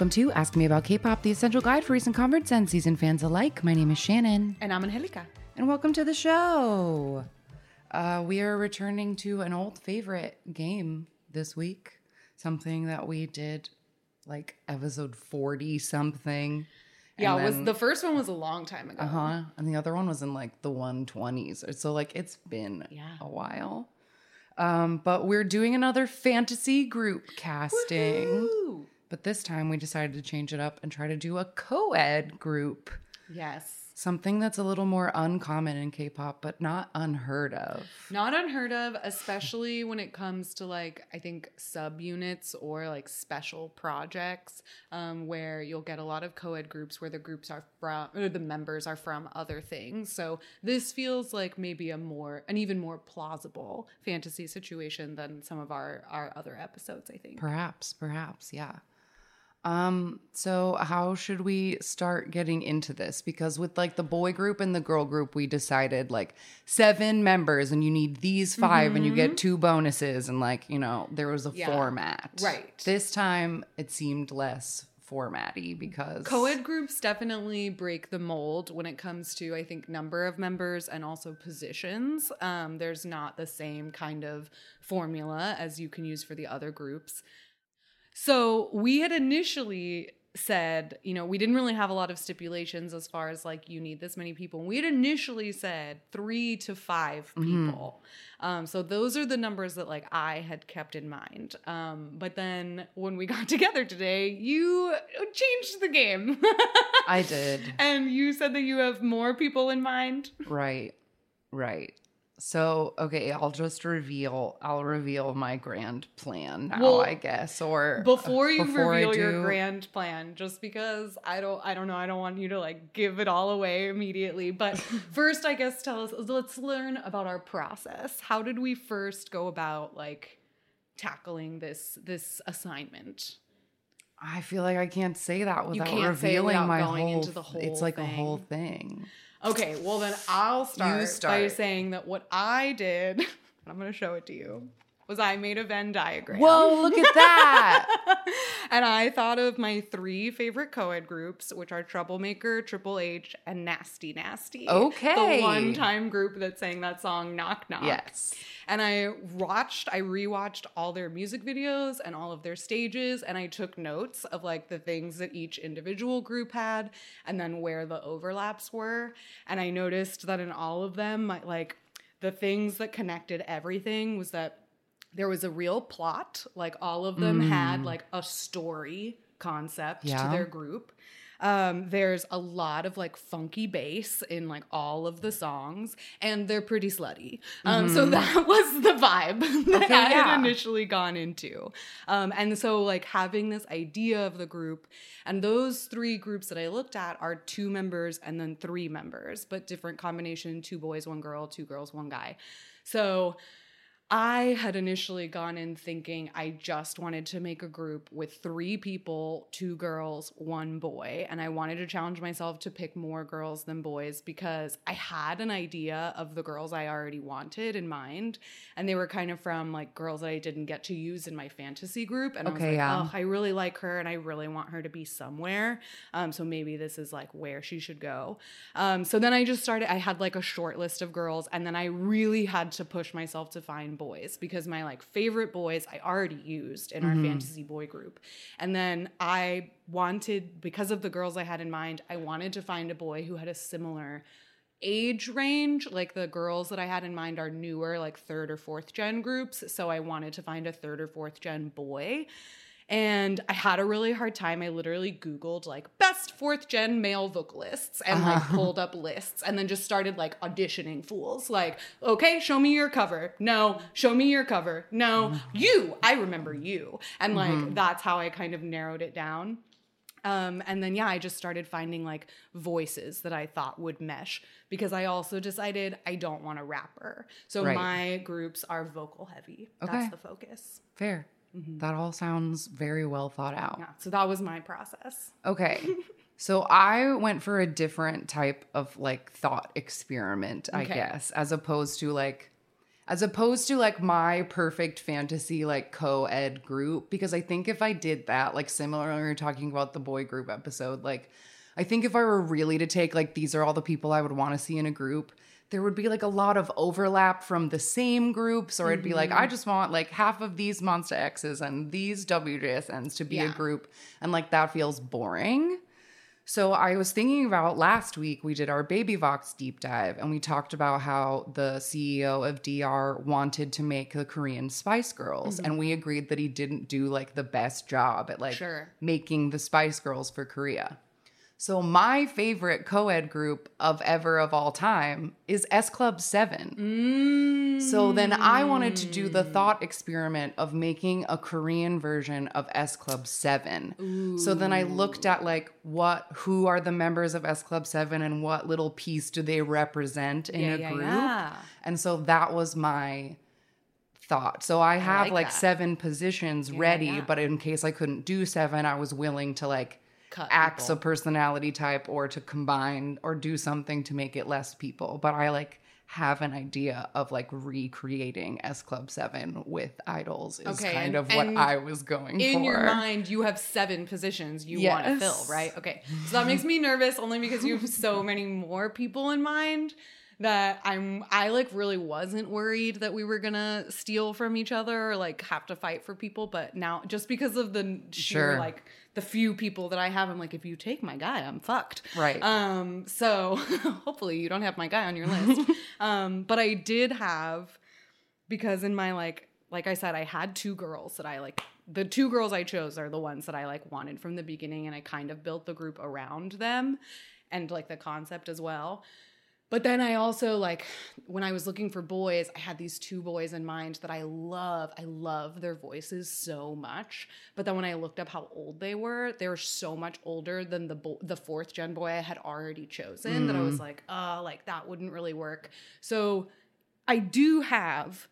welcome to Ask Me About K-Pop, the essential guide for recent converts and season fans alike. My name is Shannon, And I'm Angelica. and welcome to the show. Uh, we are returning to an old favorite game this week, something that we did like episode forty something. Yeah, it was the first one was a long time ago. uh huh, and the other one was in like the one twenties. So like it's been Yeah. a while. Um, but we're doing another fantasy group casting. Woo! But this time we decided to change it up and try to do a co ed group. Yes. Something that's a little more uncommon in K pop, but not unheard of. Not unheard of, especially when it comes to like, I think subunits or like special projects um, where you'll get a lot of co ed groups where the groups are from, or the members are from other things. So this feels like maybe a more, an even more plausible fantasy situation than some of our, our other episodes, I think. Perhaps, perhaps, yeah. Um, so how should we start getting into this? Because with like the boy group and the girl group, we decided like seven members and you need these 5 and you get two bonuses and like, you know, there was a Yeah. format. Right. This time it seemed less formatty because Co-ed groups definitely break the mold when it comes to, I think, number of members and also positions. Um, there's not the same kind of formula as you can use for the other groups. So we had initially said, you know, we didn't really have a lot of stipulations as far as like you need this many people. We had initially said three to five people. Um, so those are the numbers that like I had kept in mind. Um, but then when we got together today, you changed the game. I did. and you said that you have more people in mind. Right. Right. So, okay, I'll just reveal I'll reveal my grand plan now, Well, I guess. Or Before you before reveal your grand plan, just because I don't I don't know, I don't want you to like give it all away immediately. But first I guess tell us let's learn about our process. How did we first go about like tackling this this assignment? I feel like I can't say that without can't say it revealing without my going whole into the It's whole like a whole thing. Okay, well then I'll start, by saying that what I did, and I'm gonna show it to you, was I made a Venn diagram. Whoa, look at that. and I thought of my three favorite co-ed groups, which are Troublemaker, Triple H, and Nasty Nasty. Okay. The one-time group that sang that song Knock Knock. yes. And I watched, I rewatched all their music videos and all of their stages, and I took notes of like the things that each individual group had and then where the overlaps were. And I noticed that in all of them, my, like the things that connected everything was that there was a real plot. Like all of them had like a story concept Yeah. to their group. Um, there's a lot of like funky bass in like all of the songs, and they're pretty slutty. Um, So that was the vibe that Okay, I yeah. had initially gone into. Um, and so like having this idea of the group, and those three groups that I looked at are two members and then three members, but different combination: two boys, one girl, two girls, one guy. So I had initially gone in thinking I just wanted to make a group with three people, two girls, one boy. And I wanted to challenge myself to pick more girls than boys because I had an idea of the girls I already wanted in mind. And they were kind of from like girls that I didn't get to use in my fantasy group. And I was Okay, like, yeah. oh, I really like her and I really want her to be somewhere. Um, so maybe this is like where she should go. Um, so then I just started, I had like a short list of girls and then I really had to push myself to find boys because my like favorite boys I already used in our mm-hmm. fantasy boy group. And then I wanted, because of the girls I had in mind, I wanted to find a boy who had a similar age range. Like the girls that I had in mind are newer, like third or fourth gen groups. So I wanted to find a third or fourth gen boy. And I had a really hard time. I literally Googled like best fourth gen male vocalists and like uh-huh. pulled up lists and then just started like auditioning fools. Like, okay, show me your cover. No, show me your cover. No, mm-hmm. you. I remember you. And like mm-hmm. that's how I kind of narrowed it down. Um, and then yeah, I just started finding like voices that I thought would mesh because I also decided I don't want a rapper. So Right. my groups are vocal heavy. Okay. That's the focus. Fair. Mm-hmm. That all sounds very well thought out. Yeah. So that was my process. Okay. So I went for a different type of like thought experiment, I guess, as opposed to like as opposed to like my perfect fantasy like co-ed group because I think if I did that like similar we were talking about the boy group episode like I think if I were really to take like these are all the people I would want to see in a group there would be like a lot of overlap from the same groups, or it'd be like, I Mm-hmm. just want like half of these Monsta X's and these WJSNs to be a group. And like that feels boring. So I was thinking about last week, we did our Baby Vox deep dive, and we talked about how the CEO of DR wanted to make the Korean Spice Girls. And we agreed that he didn't do like the best job at like Sure. making the Spice Girls for Korea. So my favorite co-ed group of ever of all time is S Club 7. Mm. So then I wanted to do the thought experiment of making a Korean version of S Club 7. So then I looked at like what who are the members of S Club 7 and what little piece do they represent in Yeah, a yeah, group. yeah. And so that was my thought. So I have like like, seven positions ready, but in case I couldn't do seven, I was willing to like Cut acts people. a personality type or to combine or do something to make it less people. But I like have an idea of like recreating S Club 7 with idols is Okay, kind and- of what I was going in for. your mind you have seven positions you want to fill right okay so that makes me nervous only because you have so many more people in mind that i'm i like really wasn't worried that we were gonna steal from each other or like have to fight for people but now just because of the sheer Sure. like the few people that i have i'm like if you take my guy i'm fucked Right. um so hopefully you don't have my guy on your list um but i did have because in my like like I said, I had two girls that I like. The two girls I chose are the ones that I like wanted from the beginning, and I kind of built the group around them and like the concept as well. But then I also like when I was looking for boys, I had these two boys in mind that I love. I love their voices so much. But then when I looked up how old they were, they were so much older than the bo- the fourth gen boy I had already chosen that I was mm. like, oh, like that wouldn't really work. So I do have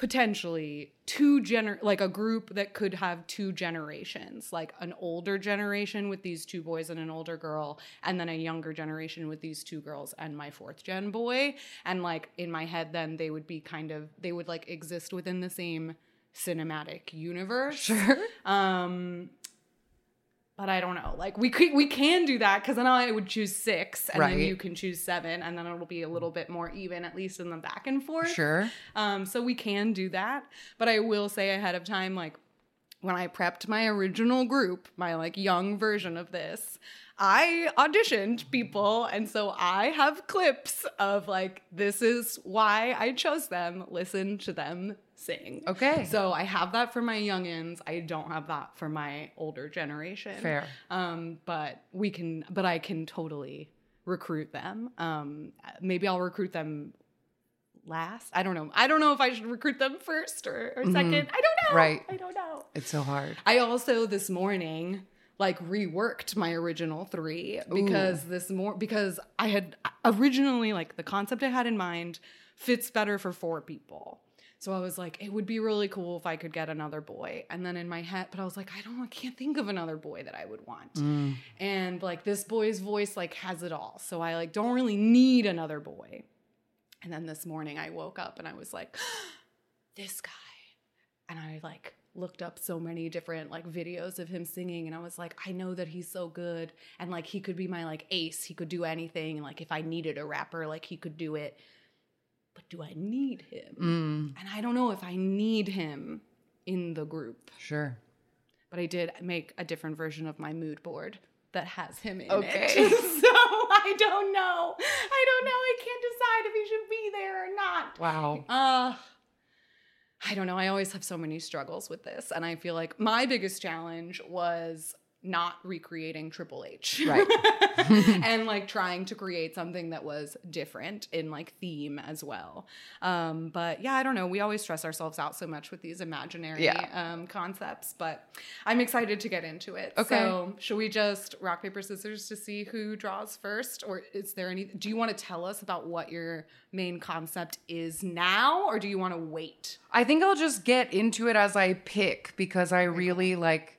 potentially two gener like a group that could have two generations like an older generation with these two boys and an older girl and then a younger generation with these two girls and my fourth gen boy and like in my head then they would be kind of they would like exist within the same cinematic universe sure. um but I don't know. Like we could, we can do that because then I would choose six, and then you can choose seven, and then it'll be a little bit more even, at least in the back and forth. Sure. Um, so we can do that. But I will say ahead of time, like when I prepped my original group, my like young version of this, I auditioned people. And so I have clips of like, this is why I chose them. Listen to them sing. Okay. So I have that for my youngins. I don't have that for my older generation. Fair. Um, but we can, but I can totally recruit them. Um, maybe I'll recruit them last. I don't know. I don't know if I should recruit them first or, or second. I don't know. Mm-hmm. Right. I don't know. It's so hard. I also this morning like reworked my original three because this more because I had originally like the concept I had in mind fits better for four people. So I was like, it would be really cool if I could get another boy. And then in my head, but I was like, I don't, I can't think of another boy that I would want. Mm. And like this boy's voice like has it all. So I like don't really need another boy. And then this morning I woke up and I was like, this guy. And I like looked up so many different like videos of him singing and I was like, I know that he's so good and like he could be my like ace. He could do anything. And like if I needed a rapper, like he could do it. But do I need him? Mm, And I don't know if I need him in the group. sure. But I did make a different version of my mood board that has him in Okay. it. so I don't know. I don't know. I can't decide if he should be there or not. Wow. Uh I don't know. I always have so many struggles with this. And I feel like my biggest challenge was not recreating Triple H. Right. and like trying to create something that was different in like theme as well. Um, but yeah, I don't know. We always stress ourselves out so much with these imaginary Yeah. um, concepts, but I'm excited to get into it. Okay. So should we just rock, paper, scissors to see who draws first? Or is there any, do you want to tell us about what your main concept is now? Or do you want to wait? I think I'll just get into it as I pick because I really like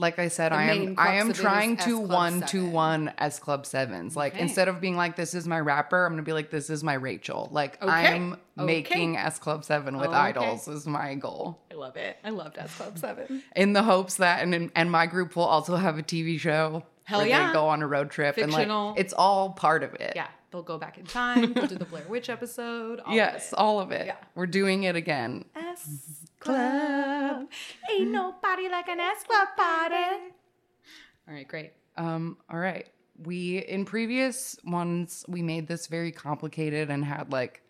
like I said, The I am I am of it is trying to one to one S Club Sevens. Like Okay. instead of being like this is my rapper, I'm gonna be like this is my Rachel. Like Okay. I'm Okay. making S Club Seven with Okay. idols is my goal. I love it. I loved S Club 7. In the hopes that and and my group will also have a TV show. Hell where yeah. They go on a road trip Fictional. and like it's all part of it. Yeah, they'll go back in time. They'll do the Blair Witch episode. All Yes, Of all of it. Yeah. We're doing it again. S Club. Ain't nobody like an S Club party. All right, great. Um, all right. We in previous ones we made this very complicated and had like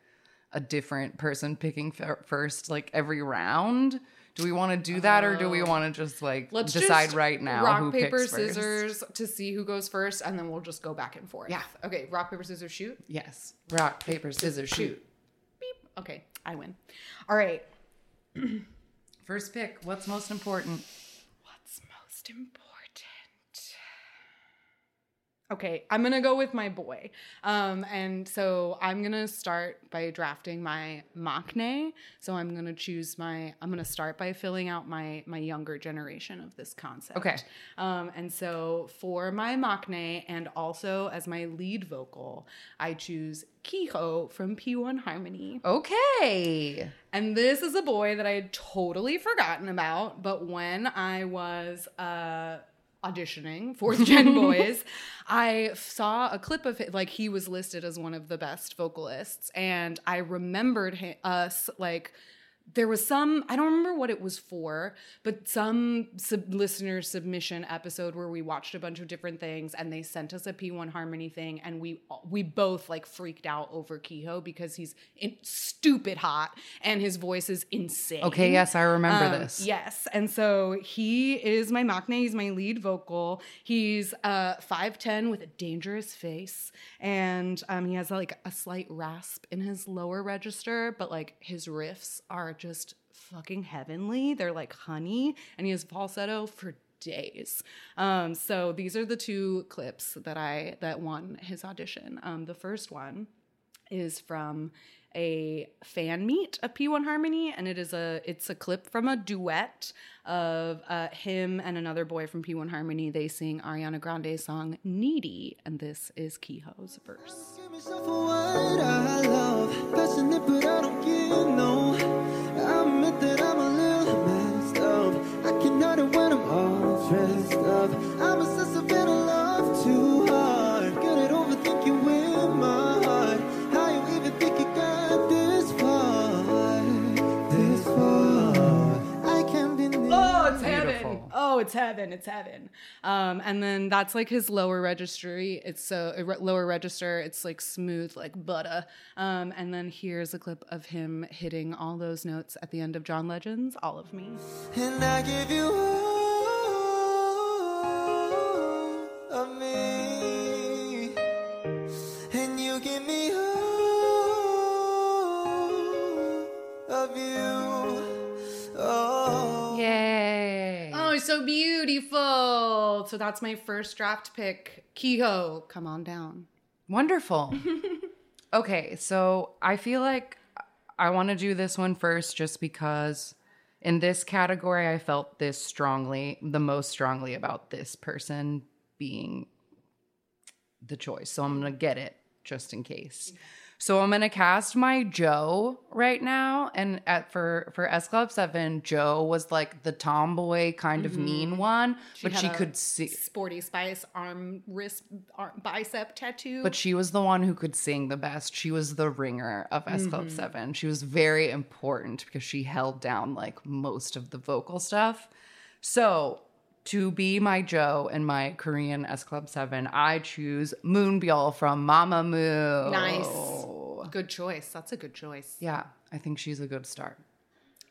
a different person picking first like every round. Do we want to do that or do we oh. want to just like Oh. Let's decide just right now Rock, who paper, picks first? scissors to see who goes first, and then we'll just go back and forth. Yeah. Okay, rock, paper, scissors, shoot. Yes. Rock, paper, scissors, shoot. Beep. Okay, I win. All right. First pick. What's most important? What's most important? Okay, I'm gonna go with my boy. Um, and so I'm gonna start by drafting my maknae. So I'm gonna choose my. I'm gonna start by filling out my my younger generation of this concept. Okay. Um, and so for my maknae and also as my lead vocal, I choose Kiho from P1 Harmony. Okay. And this is a boy that I had totally forgotten about, but when I was uh, auditioning fourth gen boys, I saw a clip of it. Like he was listed as one of the best vocalists, and I remembered hi us like. There was some, I don't remember what it was for, but some sub- listener submission episode where we watched a bunch of different things and they sent us a P1 Harmony thing and we we both like freaked out over Kiho because he's in, stupid hot and his voice is insane. Okay, yes, I remember Um, this. Yes. And so he is my maknae. He's my lead vocal. He's uh, 5'10 with a dangerous face. And um, he has like a slight rasp in his lower register, but like his riffs are just fucking heavenly. They're like honey. And he has falsetto for days. Um, so these are the two clips that I that won his audition. Um, the first one is from a fan meet of P1 Harmony, and it is a it's a clip from a duet of uh, him and another boy from P1 Harmony. They sing Ariana Grande's song "Needy," and this is Kiho's verse. It's heaven. It's heaven. Um, and then that's like his lower registry. It's so uh, lower register. It's like smooth, like butter. Um, and then here's a clip of him hitting all those notes at the end of John Legend's "All of Me." And I give you all of me, so beautiful. So that's my first draft pick. Kiho, come on down. Wonderful. okay, so I feel like I want to do this one first just because in this category I felt this strongly, the most strongly about this person being the choice. So I'm going to get it just in case. So I'm to cast my Joe right now and at for for S Club 7 Joe was like the tomboy kind of mean one, but had she could see Sporty Spice arm, wrist, arm, bicep tattoo. But she was the one who could sing the best. She was the ringer of S Club Mm-hmm. 7. She was very important because she held down like most of the vocal stuff. So, to be my Joe and my Korean S Club 7, I choose Moonbyul from Mamamoo. Nice. Good choice. That's a good choice. Yeah, I think she's a good start.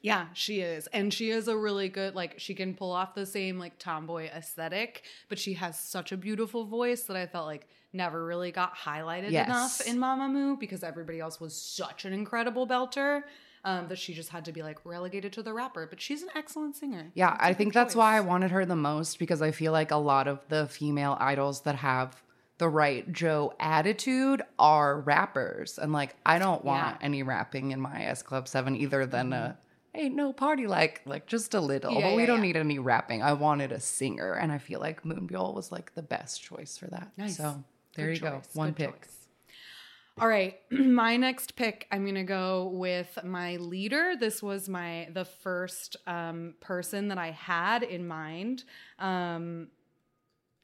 Yeah, she is. And she is a really good, like, she can pull off the same, like, tomboy aesthetic, but she has such a beautiful voice that I felt like never really got highlighted Yes. enough in Mamamoo because everybody else was such an incredible belter um, that she just had to be, like, relegated to the rapper. But she's an excellent singer. Yeah, I think that's why I wanted her the most because I feel like a lot of the female idols that have the right Joe attitude are rappers. And like I don't want Yeah. any rapping in my S Club 7 either than a ain't no party like like just a little. Yeah, but we yeah, don't need any rapping. I wanted a singer, and I feel like Moonbyul was like the best choice for that. Nice. So there Good you go. One good pick. choice. All right, my next pick, I'm gonna go with my leader. This was my the first um, person that I had in mind. Um,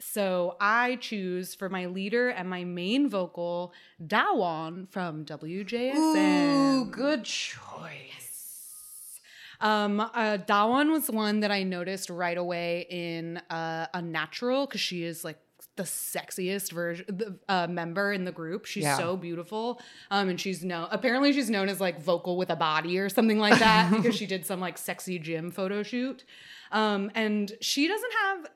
so I choose for my leader and my main vocal Dawon from WJSN. Ooh, good choice. Um, uh, Dawon was one that I noticed right away in uh, Unnatural because she is like the sexiest version the, uh, member in the group. She's Yeah. so beautiful. Um, and she's known apparently she's known as like vocal with a body or something like that because she did some like sexy gym photo shoot. Um, and she doesn't have.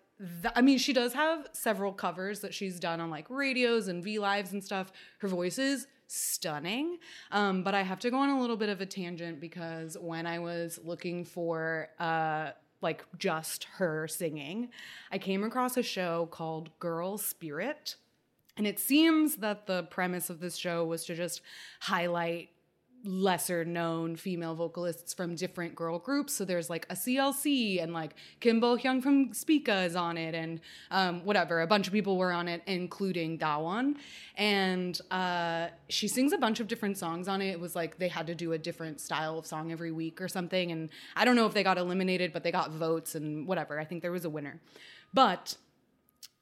th- I mean, she does have several covers that she's done on like radios and V lives and stuff. Her voice is stunning. Um, but I have to go on a little bit of a tangent because when I was looking for uh, like just her singing, I came across a show called Girl Spirit. And it seems that the premise of this show was to just highlight lesser known female vocalists from different girl groups. So there's like a CLC and like Kim Bo Hyung from Spica is on it and um, whatever. A bunch of people were on it, including Dawon. And uh, she sings a bunch of different songs on it. It was like they had to do a different style of song every week or something. And I don't know if they got eliminated, but they got votes and whatever. I think there was a winner. But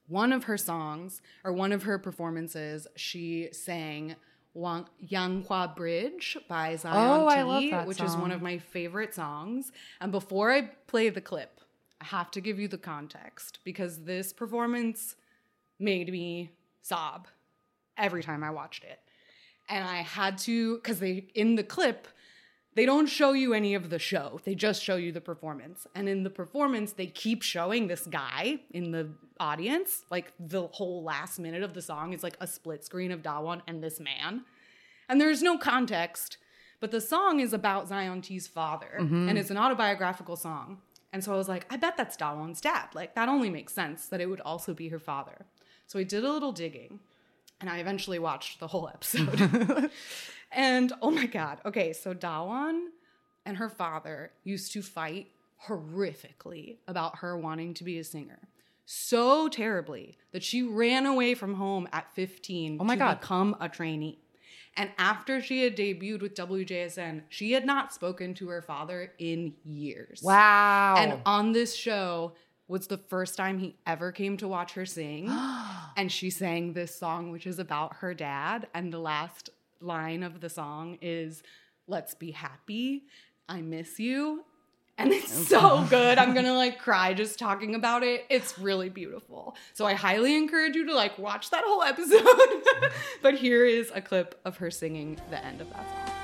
one of her songs or one of her performances, she sang Wang- Yanghwa Bridge by Zion Oh, I T, love that which is one of my favorite songs. And before I play the clip, I have to give you the context because this performance made me sob every time I watched it. And I had to, because they, in the clip, they don't show you any of the show. They just show you the performance. And in the performance, they keep showing this guy in the audience. Like the whole last minute of the song is like a split screen of Dawon and this man. And there's no context, but the song is about Zion T's father mm-hmm. and it's an autobiographical song. And so I was like, I bet that's Dawon's dad. Like that only makes sense that it would also be her father. So I did a little digging and I eventually watched the whole episode. and oh my God. Okay, so Dawon and her father used to fight horrifically about her wanting to be a singer. So terribly that she ran away from home at 15 Oh my to God. become a trainee. And after she had debuted with WJSN, she had not spoken to her father in years. Wow. And on this show was the first time he ever came to watch her sing. and she sang this song, which is about her dad. And the last line of the song is, Let's be happy. I miss you. And it's oh, so good. I'm gonna like cry just talking about it. It's really beautiful. So I highly encourage you to like watch that whole episode. but here is a clip of her singing the end of that song.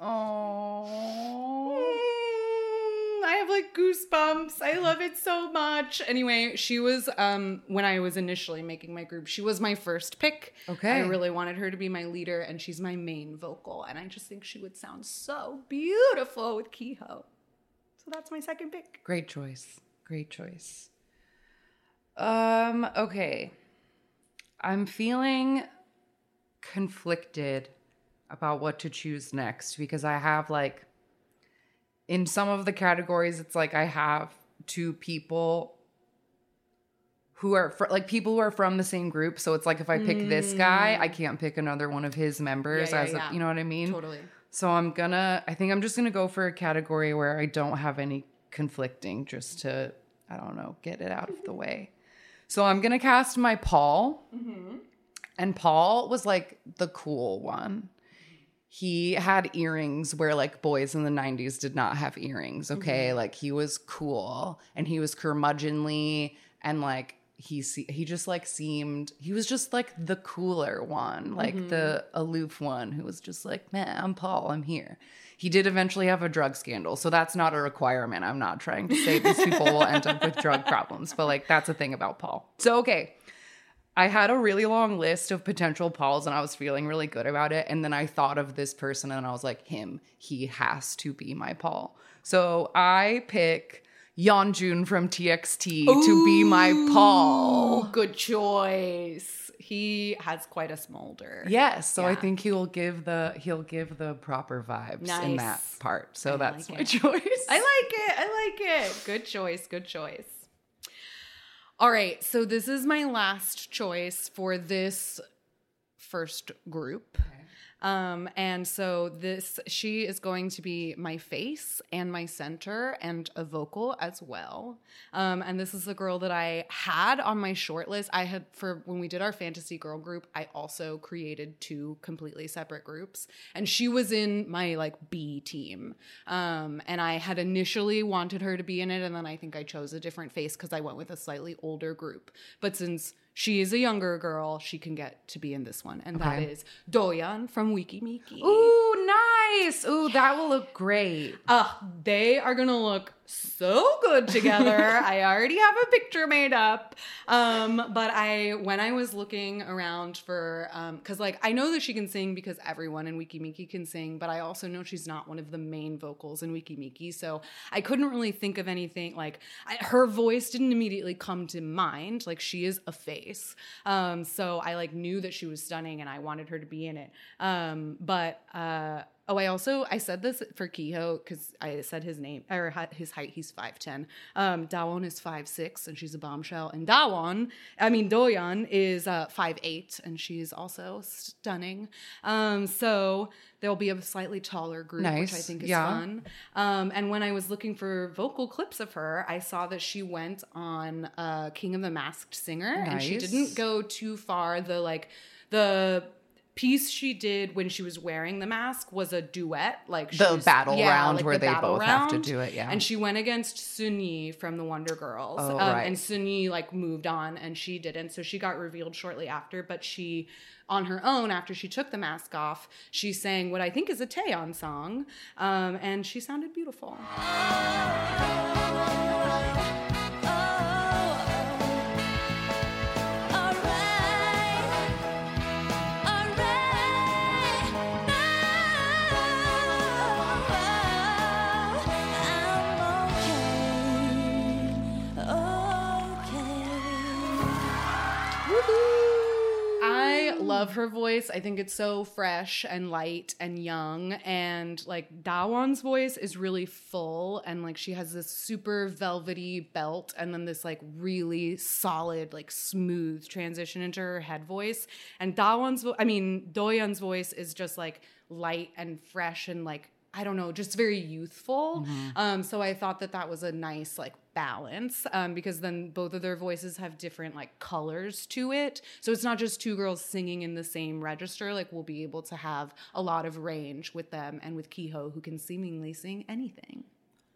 Oh. I have like goosebumps. I love it so much. Anyway, she was um when I was initially making my group, she was my first pick. Okay. I really wanted her to be my leader and she's my main vocal and I just think she would sound so beautiful with Kiho. So that's my second pick. Great choice. Great choice. Um, okay. I'm feeling conflicted about what to choose next because I have like in some of the categories it's like I have two people who are fr- like people who are from the same group so it's like if I pick this guy I can't pick another one of his members Mm. yeah, as yeah. A, you know what I mean? Totally. So I'm gonna, I think I'm just gonna go for a category where I don't have any conflicting just to, I don't know, get it out of the way. So I'm gonna cast my Paul, Mm-hmm. and Paul was like the cool one. He had earrings where like boys in the 90s did not have earrings. Okay, Mm-hmm. like he was cool and he was curmudgeonly and like he se- he just like seemed he was just like the cooler one, like Mm-hmm. the aloof one who was just like, man, I'm Paul, I'm here. He did eventually have a drug scandal, so that's not a requirement. I'm not trying to say these people will end up with drug problems, but like that's a thing about Paul. So okay, I had a really long list of potential Pauls and I was feeling really good about it. And then I thought of this person and I was like, him, he has to be my Paul. So I pick Yeonjun from TXT to be my Paul. Good choice. He has quite a smolder. Yes, so I think he'll give the he'll give the proper vibes in that part. So I that's like my it. choice. I like it. I like it. Good choice. Good choice. All right. So this is my last choice for this first group. Um, and so this she is going to be my face and my center and a vocal as well. Um, and this is the girl that I had on my short list. I had for when we did our fantasy girl group, I also created two completely separate groups. And she was in my like B team. Um, and I had initially wanted her to be in it, and then I think I chose a different face because I went with a slightly older group. But since she is a younger girl, she can get to be in this one. And that Okay. is Doyeon from Weki Meki. Ooh, nice. Ooh, that will look great. Uh, they are gonna look so good together. I already have a picture made up. Um, but I when I was looking around for um, because like I know that she can sing because everyone in Weki Meki can sing, but I also know she's not one of the main vocals in Weki Meki. So I couldn't really think of anything like I, her voice didn't immediately come to mind. Like she is a face. Um, so I like knew that she was stunning and I wanted her to be in it. Um, but uh Oh, I also I said this for Kiho because I said his name or his height. He's five ten. Um, Dawon is five six, and she's a bombshell. And Dawon, I mean Doyeon, is uh, five eight, and she's also stunning. Um, so there'll be a slightly taller group, which I think is yeah. fun. Um, and when I was looking for vocal clips of her, I saw that she went on uh, King of the Masked Singer, and she didn't go too far. The like the piece she did when she was wearing the mask was a duet like The was- battle round where the they both have to do it, yeah. and she went against Sunye from the wonder girls Oh, um, right. and Sunye like moved on and she didn't so she got revealed shortly after but she on her own after she took the mask off she sang what i think is a taeyeon song um, and she sounded beautiful love her voice. I think it's so fresh and light and young. And like Dawon's voice is really full and like she has this super velvety belt and then this like really solid, like smooth transition into her head voice. And Dawon's, vo- I mean, Doyeon's voice is just like light and fresh and like I don't know, just very youthful. Um, so I thought that that was a nice like balance um, because then both of their voices have different like colors to it. So it's not just two girls singing in the same register. Like we'll be able to have a lot of range with them and with Kiho, who can seemingly sing anything.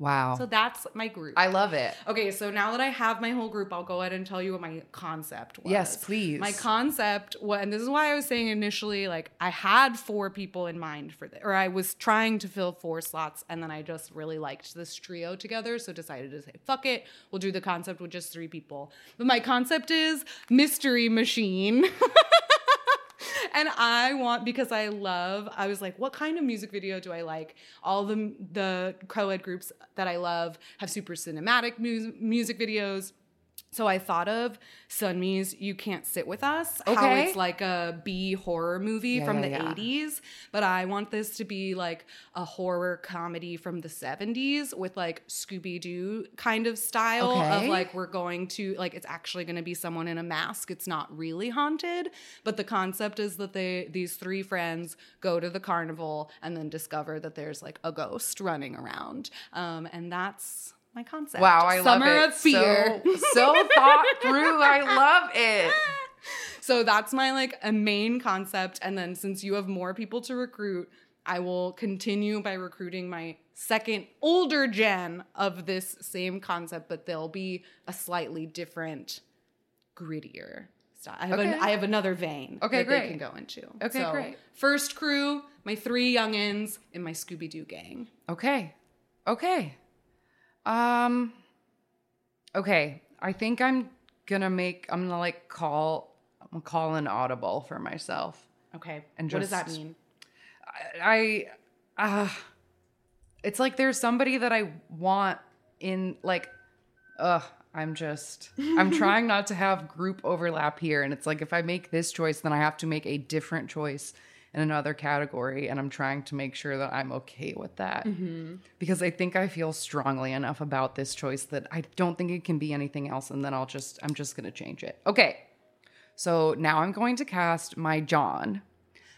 Wow. So that's my group. I love it. Okay, so now that I have my whole group, I'll go ahead and tell you what my concept was. Yes, please. My concept, wa- and this is why I was saying initially, like I had four people in mind for this, or I was trying to fill four slots, and then I just really liked this trio together, so decided to say, "Fuck it, we'll do the concept with just three people." But my concept is mystery machine. and I want because I love. I was like, what kind of music video do I like? All the the co-ed groups that I love have super cinematic mu- music videos. So I thought of Sunmi's "You Can't Sit with Us," how Okay. it's like a B horror movie Yeah, from yeah, the yeah. '80s, but I want this to be like a horror comedy from the '70s with like Scooby Doo kind of style of like we're going to like it's actually going to be someone in a mask. It's not really haunted, but the concept is that they these three friends go to the carnival and then discover that there's like a ghost running around, um, and that's my concept. Wow, I Summer love it. of fear. So, so thought through. I love it. So that's my like a main concept. And then since you have more people to recruit, I will continue by recruiting my second older gen of this same concept, but they'll be a slightly different, grittier style. I have, an, I have another vein Okay, that great. they can go into. Okay, So, great. First crew, my three youngins, and my Scooby Doo gang. Okay. Okay. Um Okay. I think I'm gonna make I'm gonna like call I'm gonna call an audible for myself. Okay. And what does that just- mean? I uh it's like there's somebody that I want in like ugh I'm just I'm trying not to have group overlap here and it's like if I make this choice then I have to make a different choice in another category and I'm trying to make sure that I'm okay with that mm-hmm. because I think I feel strongly enough about this choice that I don't think it can be anything else and then I'll just I'm just going to change it. Okay. So now I'm going to cast my John.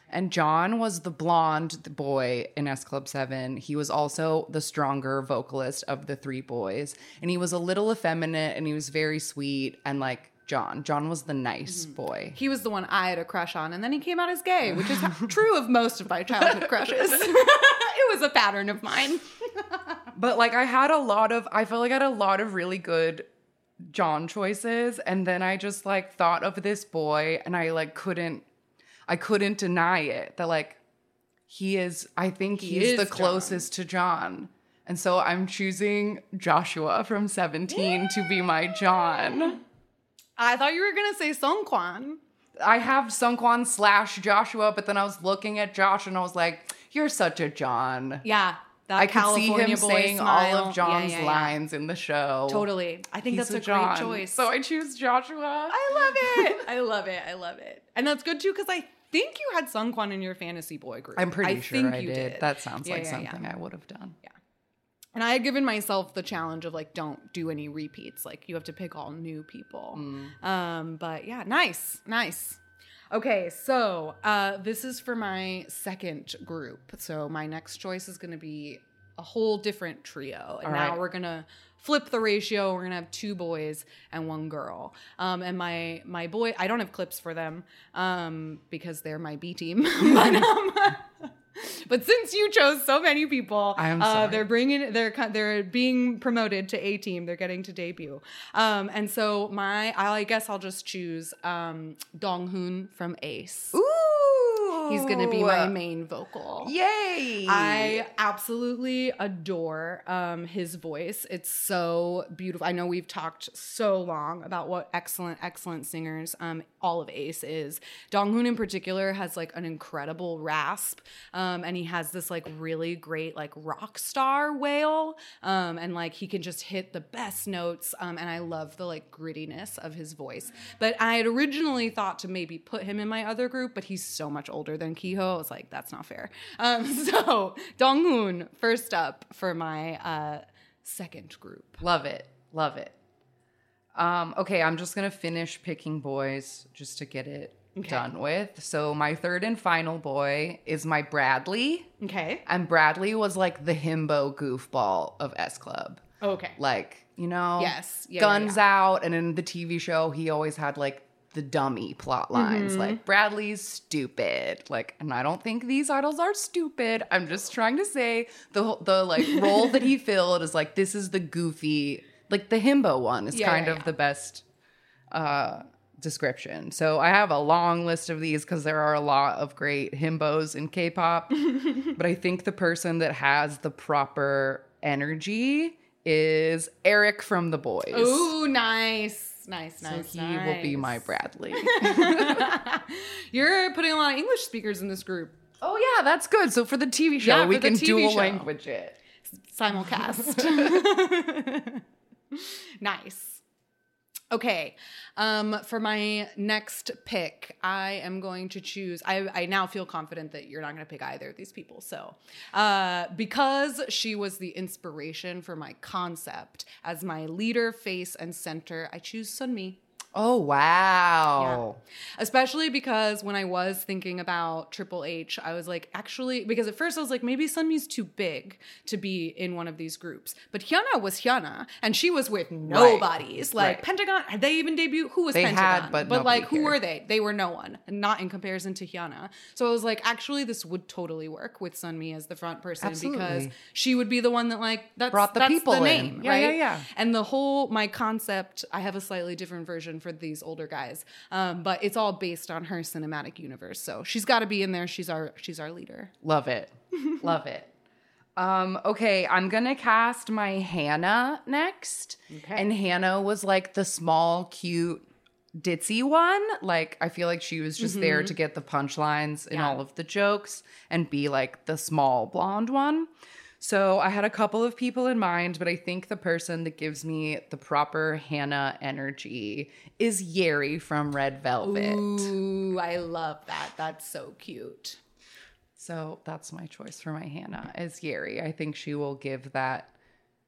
And John was the blonde boy in S Club 7. He was also the stronger vocalist of the three boys. And he was a little effeminate and he was very sweet and like John. John was the nice mm-hmm. boy. He was the one I had a crush on, and then he came out as gay, which is true of most of my childhood crushes. it was a pattern of mine. But like I had a lot of I felt like I had a lot of really good John choices and then I just like thought of this boy and I like couldn't I couldn't deny it that like he is I think He he's is the John. closest to John. And so I'm choosing Joshua from 17 to be my John. I thought you were gonna say Seungkwan. I have Seungkwan slash Joshua, but then I was looking at Josh and I was like, you're such a John. Yeah, that I could see him boy saying smile. all of John's Yeah, yeah, yeah. lines in the show. Totally. I think He's that's a, John. great choice. So I choose Joshua. I love it. I love it. I love it. And that's good too because I think you had Seungkwan in your fantasy boy group. I'm pretty I sure I you did. That sounds Yeah, like yeah, yeah. something I would have done. And I had given myself the challenge of like, don't do any repeats. Like, you have to pick all new people. Um, but yeah, nice, nice. Okay, so uh, this is for my second group. So my next choice is going to be a whole different trio. And All now right. we're gonna flip the ratio. We're gonna have two boys and one girl. Um, and my my boy, I don't have clips for them um, because they're my B team. but, um, but since you chose so many people, uh, they're bringing they're they're being promoted to A team. They're getting to debut. Um, and so my I guess I'll just choose um, Dong Hoon from Ace. Ooh. He's gonna be my main vocal. Yay. I absolutely adore um, his voice. It's so beautiful. I know we've talked so long about what excellent, excellent singers um, all of Ace is. Dong Hoon in particular has like an incredible rasp, um, and he has this like really great like rock star wail, um, and like he can just hit the best notes. Um, and I love the like grittiness of his voice. But I had originally thought to maybe put him in my other group, but he's so much older than Kiho. I was like, that's not fair. Um, so Dong Hoon first up for my uh, second group. Love it. Love it. Um, okay, I'm just gonna finish picking boys just to get it Okay. done with. So my third and final boy is my Bradley. Okay. And Bradley was like the himbo goofball of S Club. Okay. Like, you know, Yes. Yeah, yeah, guns yeah. out. And in the TV show, he always had like the dummy plot lines. Mm-hmm. Like, Bradley's stupid. Like, and I don't think these idols are stupid. I'm just trying to say the, the like role that he filled is like, this is the goofy, like the himbo one is Yeah, kind yeah, of yeah. the best uh description. So I have a long list of these because there are a lot of great himbos in K-pop. but I think the person that has the proper energy is Eric from The Boyz. Ooh, nice. Nice, so nice. he will be my Bradley. You're putting a lot of English speakers in this group. oh yeah, that's good. So for the TV show, Yeah, we for the can TV dual show. language it. simulcast. nice. Okay. Um, for my next pick, I am going to choose. I, I now feel confident that you're not going to pick either of these people. So, uh, because she was the inspiration for my concept as my leader, face, and center, I choose Sunmi. Oh wow. Especially because when I was thinking about Triple H, I was like, actually, because at first I was like, maybe Sunmi's too big to be in one of these groups. But Hyuna was Hyuna, and she was with nobodies. Like Right. Pentagon, had they even debuted? Who was They Pentagon? had, but but like, nobody who were they? They were no one, not in comparison to Hyuna. So I was like, actually, this would totally work with Sunmi as the front person because she would be the one that like that's Brought the that's people the in. name, Yeah, right? yeah, yeah. And the whole my concept, I have a slightly different version for these older guys, um, but it's all based on her cinematic universe. So she's got to be in there. She's our she's our leader. Love it. Love it. Um, okay, I'm gonna cast my Hannah next. Okay. And Hannah was like the small, cute, ditzy one. Like, I feel like she was just there to get the punchlines in Yeah. all of the jokes and be like the small blonde one. So I had a couple of people in mind, but I think the person that gives me the proper Hannah energy is Yeri from Red Velvet. Ooh, I love that. That's so cute. So that's my choice for my Hannah is Yeri. I think she will give that.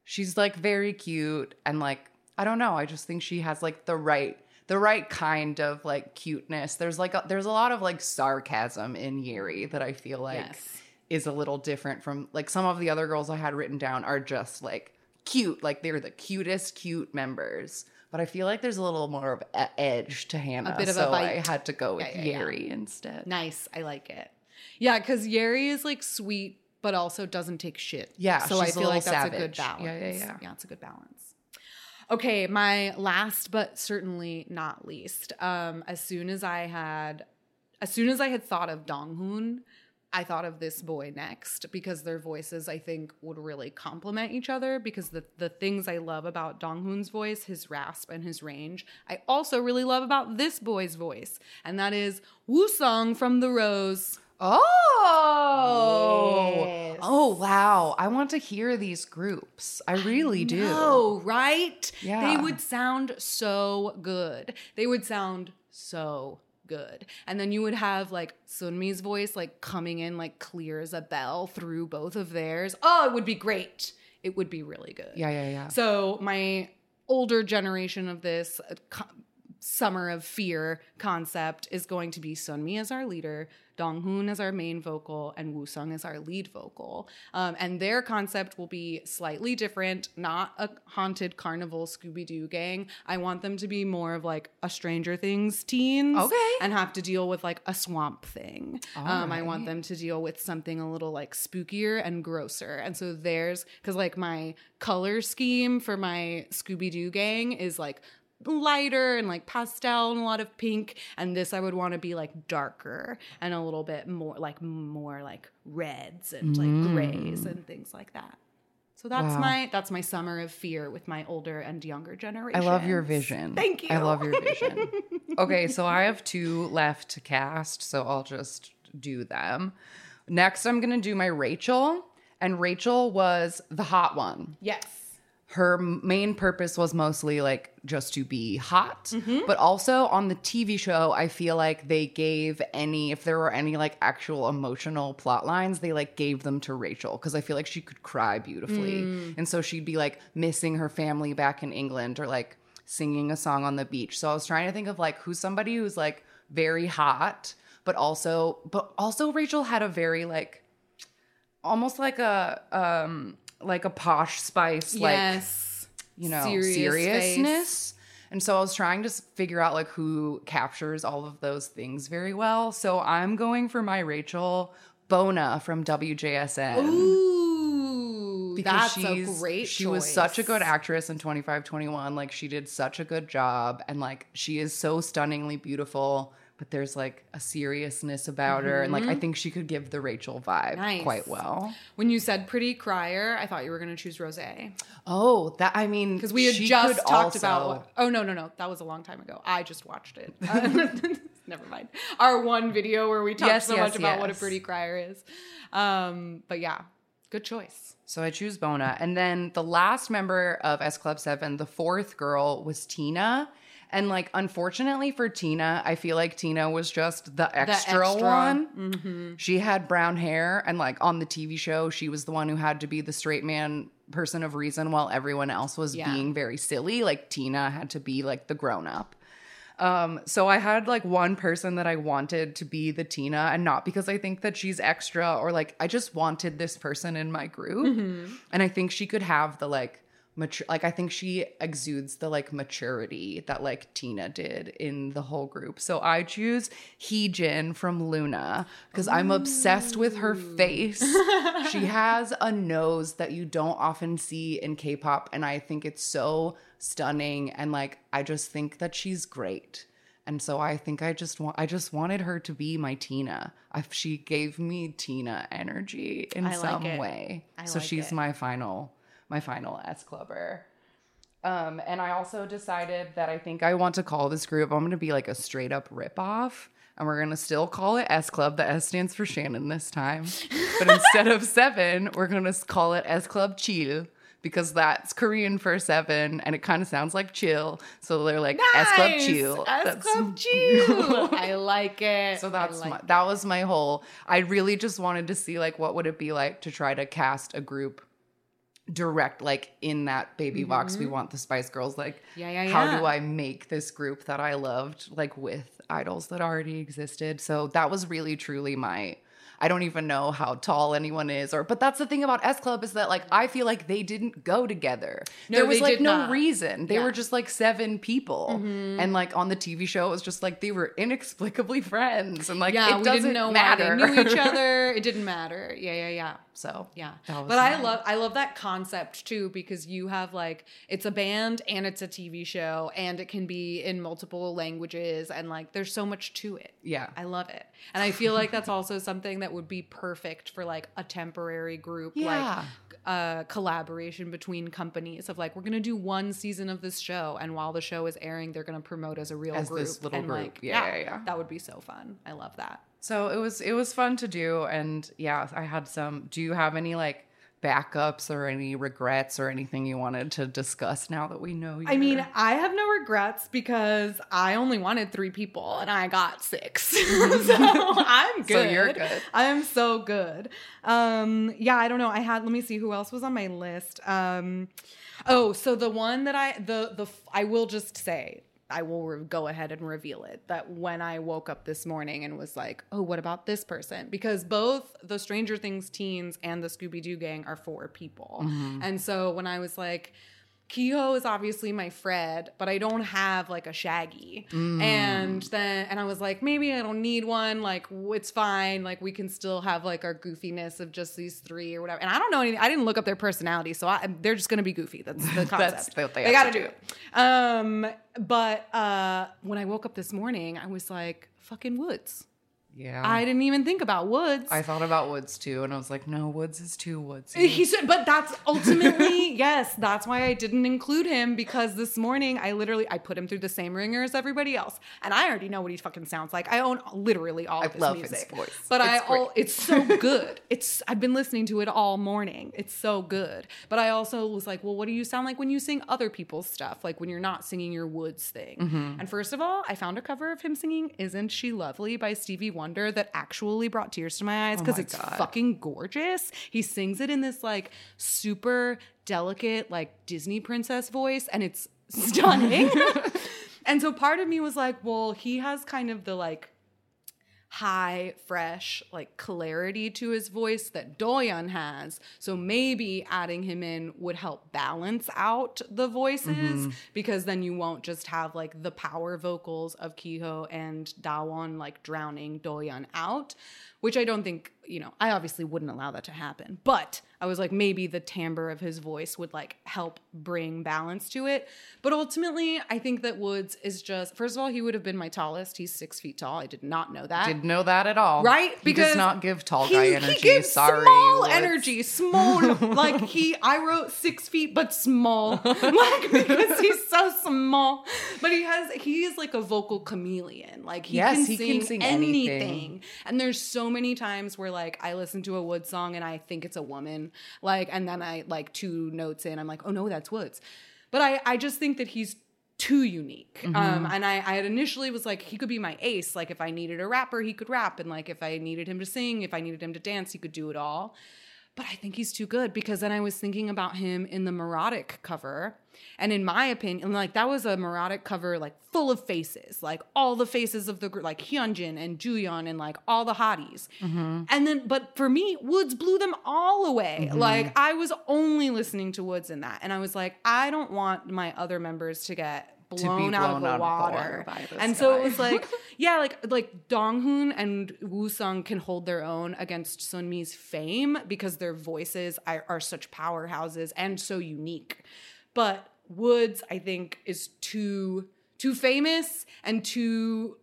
She's like very cute and like I don't know. I just think she has like the right the right kind of like cuteness. There's like a, there's a lot of like sarcasm in Yeri that I feel like Yes. Is a little different from like some of the other girls I had written down are just like cute, like they're the cutest cute members. But I feel like there's a little more of a edge to Hannah, bit of a so I had to go with Yeah, yeah, yeah. Yeri instead. Nice. I like it. Yeah, because Yeri is like sweet, but also doesn't take shit. Yeah, So I a feel like that's a good balance. Yeah, yeah, yeah. Yeah, it's a good balance. Okay, my last but certainly not least. Um, as soon as I had as soon as I had thought of Donghoon, I thought of this boy next because their voices I think would really complement each other because the the things I love about Donghoon's voice, his rasp and his range, I also really love about this boy's voice, and that is Woosung from The Rose. Oh. Yes. Oh, wow. I want to hear these groups. I really do. Oh, right? Yeah. They would sound so good. They would sound so good. And then you would have like Sunmi's voice like coming in like clear as a bell through both of theirs. Oh, it would be great. It would be really good. Yeah, yeah, yeah. So my older generation of this uh, summer of fear concept is going to be Sunmi as our leader, Donghoon as our main vocal, and Woosung as our lead vocal. Um, and their concept will be slightly different, not a haunted carnival Scooby Doo gang. I want them to be more of like a Stranger Things teens, Okay. and have to deal with like a swamp thing. Um, I want them to deal with something a little like spookier and grosser. And so there's because like my color scheme for my Scooby Doo gang is like lighter and like pastel and a lot of pink and this i would want to be like darker and a little bit more like more like reds and like mm. grays and things like that so that's Wow. my that's my summer of fear with my older and younger generation. I love your vision. Thank you. I love your vision. okay, so I have two left to cast, so I'll just do them. Next, I'm going to do my Rachel, and Rachel was the hot one. yes her main purpose was mostly like just to be hot Mm-hmm. but also on the tv show i feel like they gave any if there were any like actual emotional plot lines they like gave them to rachel because i feel like she could cry beautifully Mm. and so she'd be like missing her family back in england or like singing a song on the beach so i was trying to think of like who's somebody who's like very hot but also but also rachel had a very like almost like a um like a posh spice like you know Serious seriousness. And so i was trying to figure out like who captures all of those things very well. So i'm going for my rachel bona from wjsn Ooh, because that's a great. she was such a good actress in 2521 like she did such a good job. And like she is so stunningly beautiful but there's like a seriousness about her and like i think she could give the rachel vibe Mm-hmm. Nice. quite well When you said pretty crier, I thought you were going to choose Rose oh that i mean because we had she just could talked also- about. Oh no, no, no, that was a long time ago. I just watched it. Never mind. Our one video where we talked Yes, so yes, much about what a yes. pretty crier is. Um, but yeah, good choice. So I choose Bona. And then the last member of S Club 7, the fourth girl, was Tina. And like, unfortunately for Tina, I feel like Tina was just the extra, extra. one. She had brown hair, and like on the TV show, she was the one who had to be the straight man person of reason while everyone else was Yeah. being very silly. Like, Tina had to be like the grown up. Um, so I had like one person that I wanted to be the Tina, and not because I think that she's extra or like I just wanted this person in my group, Mm-hmm. and I think she could have the like mature, like I think she exudes the like maturity that like Tina did in the whole group. So I choose Heejin from LOONA because I'm obsessed with her face. she has a nose that you don't often see in K-pop, and I think it's so stunning and like I just think that she's great. And so I think I just want I just wanted her to be my Tina. I, she gave me Tina energy in like some it. way. I so like she's it. my final my final S clubber. Um, and I also decided that I think I want to call this group. I'm going to be like a straight up rip off, and we're going to still call it S Club. The S stands for Shannon this time, but instead of seven, we're going to call it S Club Chill because that's Korean for seven, and it kind of sounds like chill. So they're like S Club Chill. S That's- Club Chill. I like it. so that's like my, that was my whole. I really just wanted to see like what would it be like to try to cast a group direct like in that baby box we want the spice girls like Mm-hmm. Yeah, yeah, how do i make this group that i loved like with idols that already existed so that was really truly my i don't even know how tall anyone is or but that's the thing about s club is that like i feel like they didn't go together No, there was like no not. reason they Yeah. Mm-hmm. were just like seven people and like on the tv show it was just like they were inexplicably friends and like yeah, it we doesn't didn't know matter why they knew each other. It didn't matter. Yeah, yeah, yeah. so Yeah. But I love I love that concept too because you have like it's a band and it's a TV show and it can be in multiple languages and like there's so much to it. yeah I love it. And I feel like that's also something that would be perfect for like a temporary group Yeah. like uh collaboration between companies of like we're going to do one season of this show and while the show is airing they're going to promote as a real As group this little and group. like Yeah, yeah, yeah. That would be so fun. I love that. So it was it was fun to do and yeah, I had some do you have any like backups or any regrets or anything you wanted to discuss now that we know you? I mean, I have no regrets because I only wanted three people and I got six. so I'm good. So you're good. I'm so good. Um, yeah, I don't know. I had let me see who else was on my list. Um, oh, so the one that I the the I will just say I will re- go ahead and reveal it that when I woke up this morning and was like, oh, what about this person? Because both the Stranger Things teens and the Scooby Doo gang are four people. Mm-hmm. And so when I was like, Kiho is obviously my Fred, but I don't have like a Shaggy. And then, and I was like, maybe I don't need one. Like, it's fine. Like, we can still have like our goofiness of just these three or whatever. And I don't know anything. I didn't look up their personality, so I, they're just gonna be goofy. That's the concept. That's what they they gotta do do. it. Um, but uh, when I woke up this morning, I was like, fucking Woods. Yeah. I didn't even think about Woods. I thought about Woods too and I was like, no, Woods is too woodsy. He said, but that's ultimately yes. That's why I didn't include him because this morning I literally I put him through the same ringer as everybody else, and I already know what he fucking sounds like. I own literally all I of his love his music, voice. but I It's all it's so good. It's I've been listening to it all morning. It's so good. But I also was like, well, what do you sound like when you sing other people's stuff? Like when you're not singing your Woods thing. Mm-hmm. And first of all, I found a cover of him singing "Isn't She Lovely" by Stevie Wonder that actually brought tears to my eyes because Oh it's God. fucking gorgeous. He sings it in this like super delicate, like Disney princess voice, and it's stunning. and so part of me was like, well, he has kind of the like high, fresh, like clarity to his voice that Doyeon has. So maybe adding him in would help balance out the voices mm-hmm. because then you won't just have like the power vocals of Kiho and Dawon like drowning Doyeon out, which I don't think, you know, I obviously wouldn't allow that to happen. But I was like, maybe the timbre of his voice would like help bring balance to it. But ultimately, I think that Woods is just, first of all, he would have been my tallest. He's six feet tall. I did not know that. Didn't know that at all. Right? He does not give tall guy he energy. gives Sorry. small Woods. energy, small. like he, I wrote six feet, but small, like because he's so small. But he has, he is like a vocal chameleon. Like he Yes, can he sing can sing anything. anything. And there's so many times where like I listen to a Woods song and I think it's a woman, like, and then I like two notes in, I'm like, oh no, that's Woods. But I, I just think that he's too unique. Mm-hmm. Um, and I, I had initially was like, he could be my ace. Like if I needed a rapper, he could rap. And like if I needed him to sing, if I needed him to dance, he could do it all. But I think he's too good because then I was thinking about him in the Neurotic cover. And in my opinion, like that was a Neurotic cover, like full of faces, like all the faces of the group, like Hyunjin and Juyeon and like all the hotties. Mm-hmm. And then, but for me, Woods blew them all away. Mm-hmm. Like I was only listening to Woods in that. And I was like, I don't want my other members to get be blown, out, of the out of the water. water and so it was like, yeah, like like Donghoon and Woo-sung can hold their own against Sunmi's fame because their voices are, are such powerhouses and so unique. But Woods, I think, is too too famous and too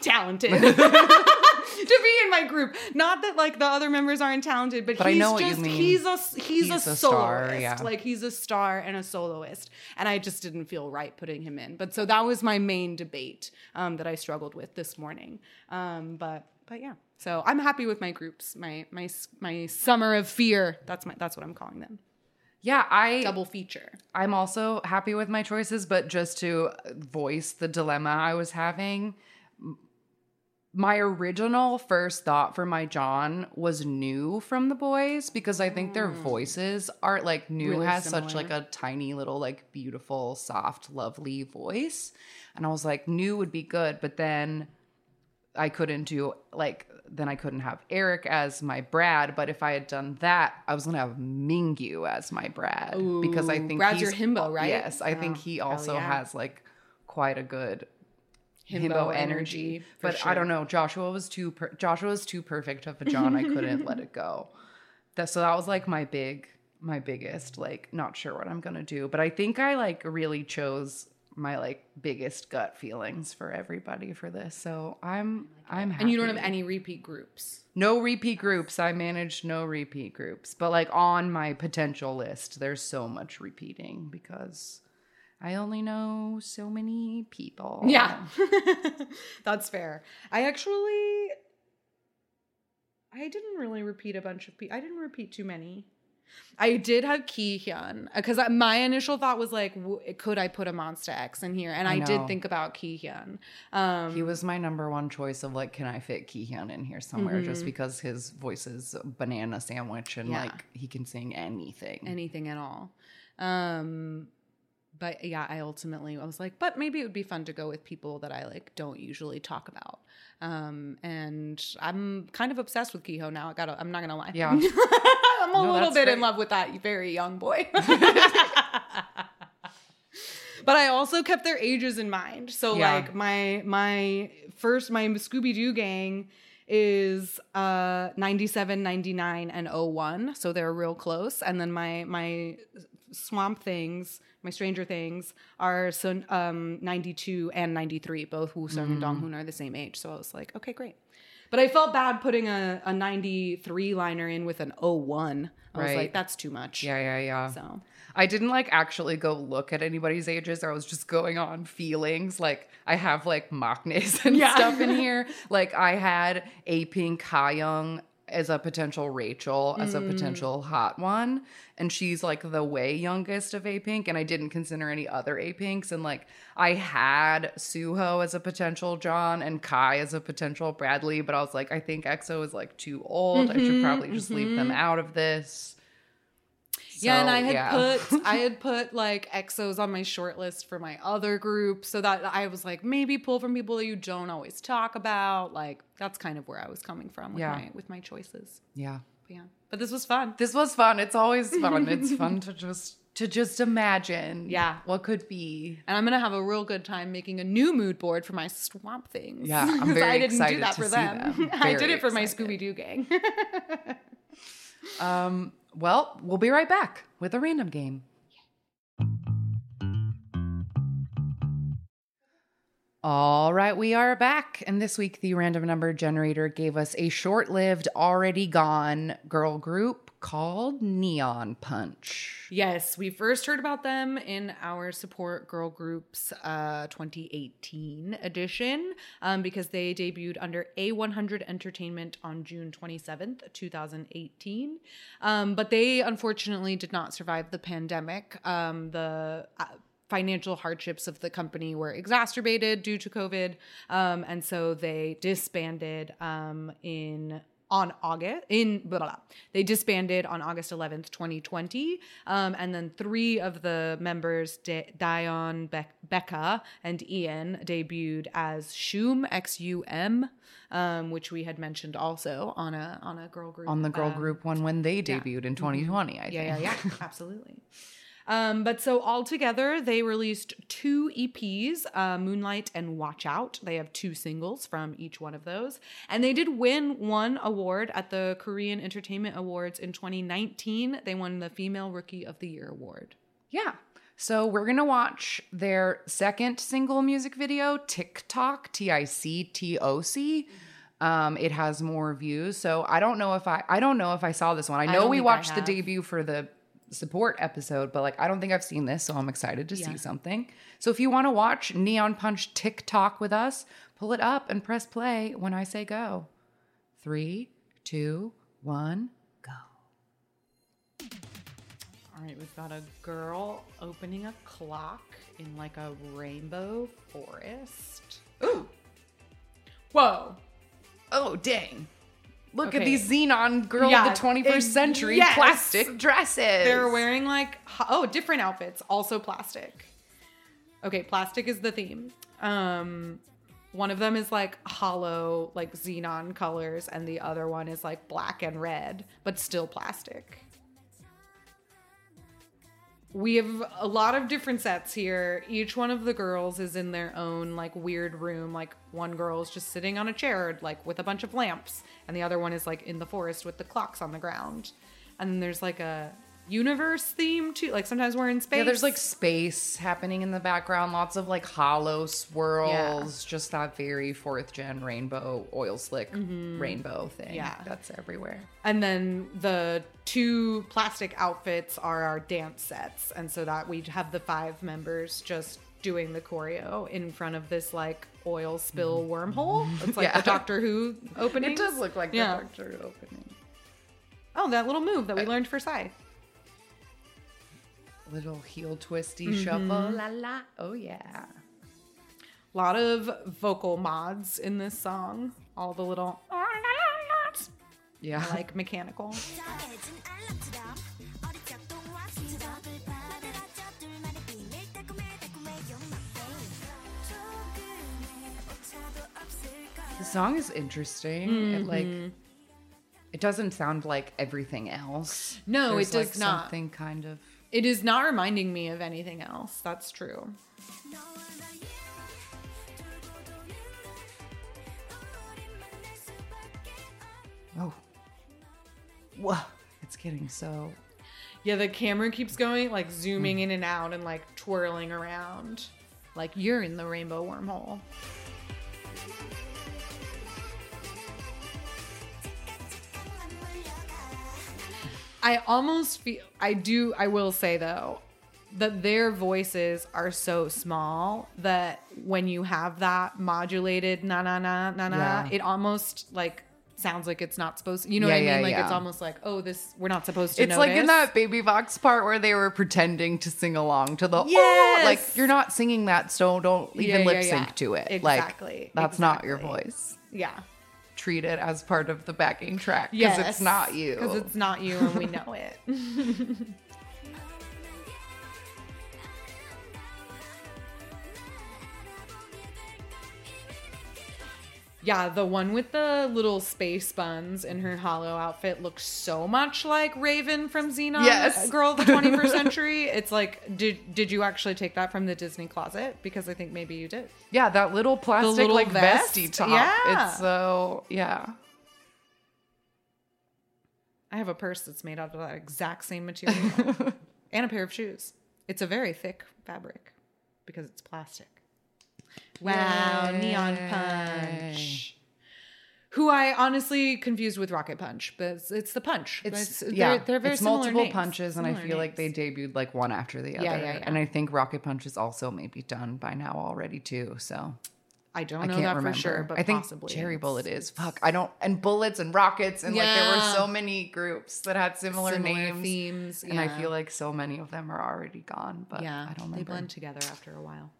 talented to be in my group. Not that like the other members aren't talented, but, But I he's know what you just mean. he's a he's, He's a, a soloist. star, yeah. Like he's a star and a soloist, and I just didn't feel right putting him in. But so that was my main debate um, that I struggled with this morning. Um, but but yeah, so I'm happy with my groups. My my my summer of fear. That's my that's what I'm calling them. Yeah, I Double feature. I'm also happy with my choices, but just to voice the dilemma I was having, my original first thought for my John was New from The Boyz because I think their mm. voices are like New Really has such like a tiny little like beautiful, soft, lovely voice. And I was like, New would be good, but then I couldn't do like then I couldn't have Eric as my Brad, but if I had done that, I was gonna have Mingyu as my Brad because I think Brad's he's, your himbo, right? Yes, I think Oh, he also yeah. has like quite a good Himbo himbo, energy, energy. But I don't know. Joshua was too per- Joshua was too perfect of a John. I couldn't let it go. That so that was like my big my biggest like not sure what I'm gonna do. But I think I like really chose my like biggest gut feelings for everybody for this. So I'm I'm happy. And you don't have any repeat groups. no repeat groups. I managed no repeat groups. But like on my potential list, there's so much repeating because I only know so many people. Yeah, that's fair. I actually, I didn't really repeat a bunch of people. I didn't repeat too many. I did have Ki Hyun because my initial thought was like, w- could I put a Monsta X in here? And I, I did think about Ki Hyun. Um, He was my number one choice of like, can I fit Kihyun in here somewhere? Just because his voice is a banana sandwich and Mm-hmm. Yeah. like he can sing anything. anything at all. Um, but yeah, I ultimately I was like, but maybe it would be fun to go with people that I like don't usually talk about. Um, and I'm kind of obsessed with Kiho now. I gotta, I'm not gonna lie. Yeah. I'm a No, little bit in love with that very young boy. but I also kept their ages in mind. So Yeah. like my my first my Scooby Doo gang is uh 97 99 and 01 so they're real close and then my my swamp things my stranger things are so um 92 and 93 both Woo Sung and Dong Hoon are the same age so I was like okay great but I felt bad putting a, a 93 liner in with an 01 I was like that's too much yeah, yeah, yeah. so I didn't like actually go look at anybody's ages. I was just going on feelings. Like I have like maknaes and Yeah. stuff in here. Like I had A Pink Young as a potential Rachel, as a Mm. potential hot one. And she's like the way youngest of A Pink. And I didn't consider any other A Pinks. And like I had Suho as a potential John and Kai as a potential Bradley. But I was like, I think EXO is like too old. I Mm-hmm, should probably just leave them out of this. Yeah, and I had yeah. put I had put like exos on my short list for my other group, so that I was like maybe pull from people that you don't always talk about. Like that's kind of where I was coming from with Yeah. my with my choices. yeah. But yeah, but this was fun. This was fun. It's always fun. It's fun to just to just imagine Yeah. what could be. And I'm gonna have a real good time making a new mood board for my swamp things. Yeah, I'm very I didn't do excited that to for see them. them. I did it for my. Scooby Doo gang. Um, well, we'll be right back with a random game. All right, we are back. And this week, the random number generator gave us a short lived, already gone girl group called Neon Punch. Yes, we first heard about them in our support girl groups uh, 2018 edition um, because they debuted under A100 Entertainment on June 27th, 2018. Um, but they unfortunately did not survive the pandemic. Um, the uh, financial hardships of the company were exacerbated due to COVID. Um, and so they disbanded um, in on August in blah, blah, blah. they disbanded on August 11th, 2020. Um, and then three of the members, D- Dion, Be- Becca, and Ian, debuted as XUM X U M, um, which we had mentioned also on a on a girl group On the girl um, group one when they debuted in 2020, I think. yeah, yeah, yeah, absolutely. Um, but so altogether, they released two EPs, uh, Moonlight and Watch Out. They have two singles from each one of those. And they did win one award at the Korean Entertainment Awards in 2019. They won the Female Rookie of the Year award. Yeah. So we're gonna watch their second single music video, Tic Toc, T I C T O C. Um, it has more views. So I don't know if I I don't know if I saw this one. I know don't we I watched the debut for the support episode, but like I don't think I've seen this, so I'm excited to Yeah. see something. So if you want to watch Neon Punch Tic Toc with us, pull it up and press play when I say go. Three, two, one, go. All right, we've got a girl opening a clock in like a rainbow forest. Ooh. Whoa. Oh dang. Look at these Zenon girl Yeah, of the 21st ex- century yes. plastic dresses. They're wearing like oh, different outfits, also plastic. Okay, plastic is the theme. Um one of them is like hollow, like xenon colors, and the other one is like black and red, but still plastic. We have a lot of different sets here. Each one of the girls is in their own like weird room. Like one girl is just sitting on a chair, like with a bunch of lamps, and the other one is like in the forest with the clocks on the ground. And then there's like a universe theme too. Like sometimes we're in space. Yeah, there's like space happening in the background, lots of like hollow swirls, Yeah. just that very fourth gen rainbow oil slick rainbow thing. Mm-hmm. Yeah. That's everywhere. And then the two plastic outfits are our dance sets. And so that we have the five members just doing the choreo in front of this like oil spill wormhole. It's like Mm-hmm. Yeah. the Doctor Who opening. It does look like Yeah. the Doctor Who opening. Oh, that little move that we learned for Psy. Little heel twisty Mm-hmm. shuffle. La la. Oh yeah. A lot of vocal mods in this song. All the little Yeah. like mechanical. the song is interesting. It like it doesn't sound like everything else. Mm-hmm. No, There's, it does like, not. Something kind of It is not reminding me of anything else. That's true. oh. Whoa. It's getting so Yeah, the camera keeps going, like zooming hmm. in and out and like twirling around. Like you're in the rainbow wormhole. I almost feel, I do, I will say though, that their voices are so small that when you have that modulated na na na na na, Yeah. it almost like sounds like it's not supposed to, you know Yeah, what I mean? yeah, like yeah. it's almost like, oh, this, we're not supposed to It's like in that Baby Vox part where they were pretending to sing along to the oh, Yes! like you're not singing that, so don't even lip sync to it. Exactly, Like that's not your voice. Yeah. Treat it as part of the backing track because Yes. it's not you. Because it's not you and we know it. Yeah, the one with the little space buns in her hollow outfit looks so much like Raven from Zenon Yes. Girl of the 21st Century. It's like, did did you actually take that from the Disney closet? Because I think maybe you did. yeah, that little plastic little like vest? vesty top. Yeah. It's so yeah. I have a purse that's made out of that exact same material and a pair of shoes. It's a very thick fabric because it's plastic. Wow, Neon Punch. Who I honestly confused with Rocket Punch, but it's, it's the punch. It's, they're, yeah, they're very it's similar multiple names. punches, and I feel like they debuted like one after the other. Yeah, yeah, yeah. And I think Rocket Punch is also maybe done by now already too. So I don't I know can't that remember. for sure, but I think possibly Cherry Bullet is. Fuck, I don't. And bullets and rockets and like there were so many groups that had similar, Similar names, themes, and I feel like so many of them are already gone. But yeah, I don't they blend together after a while.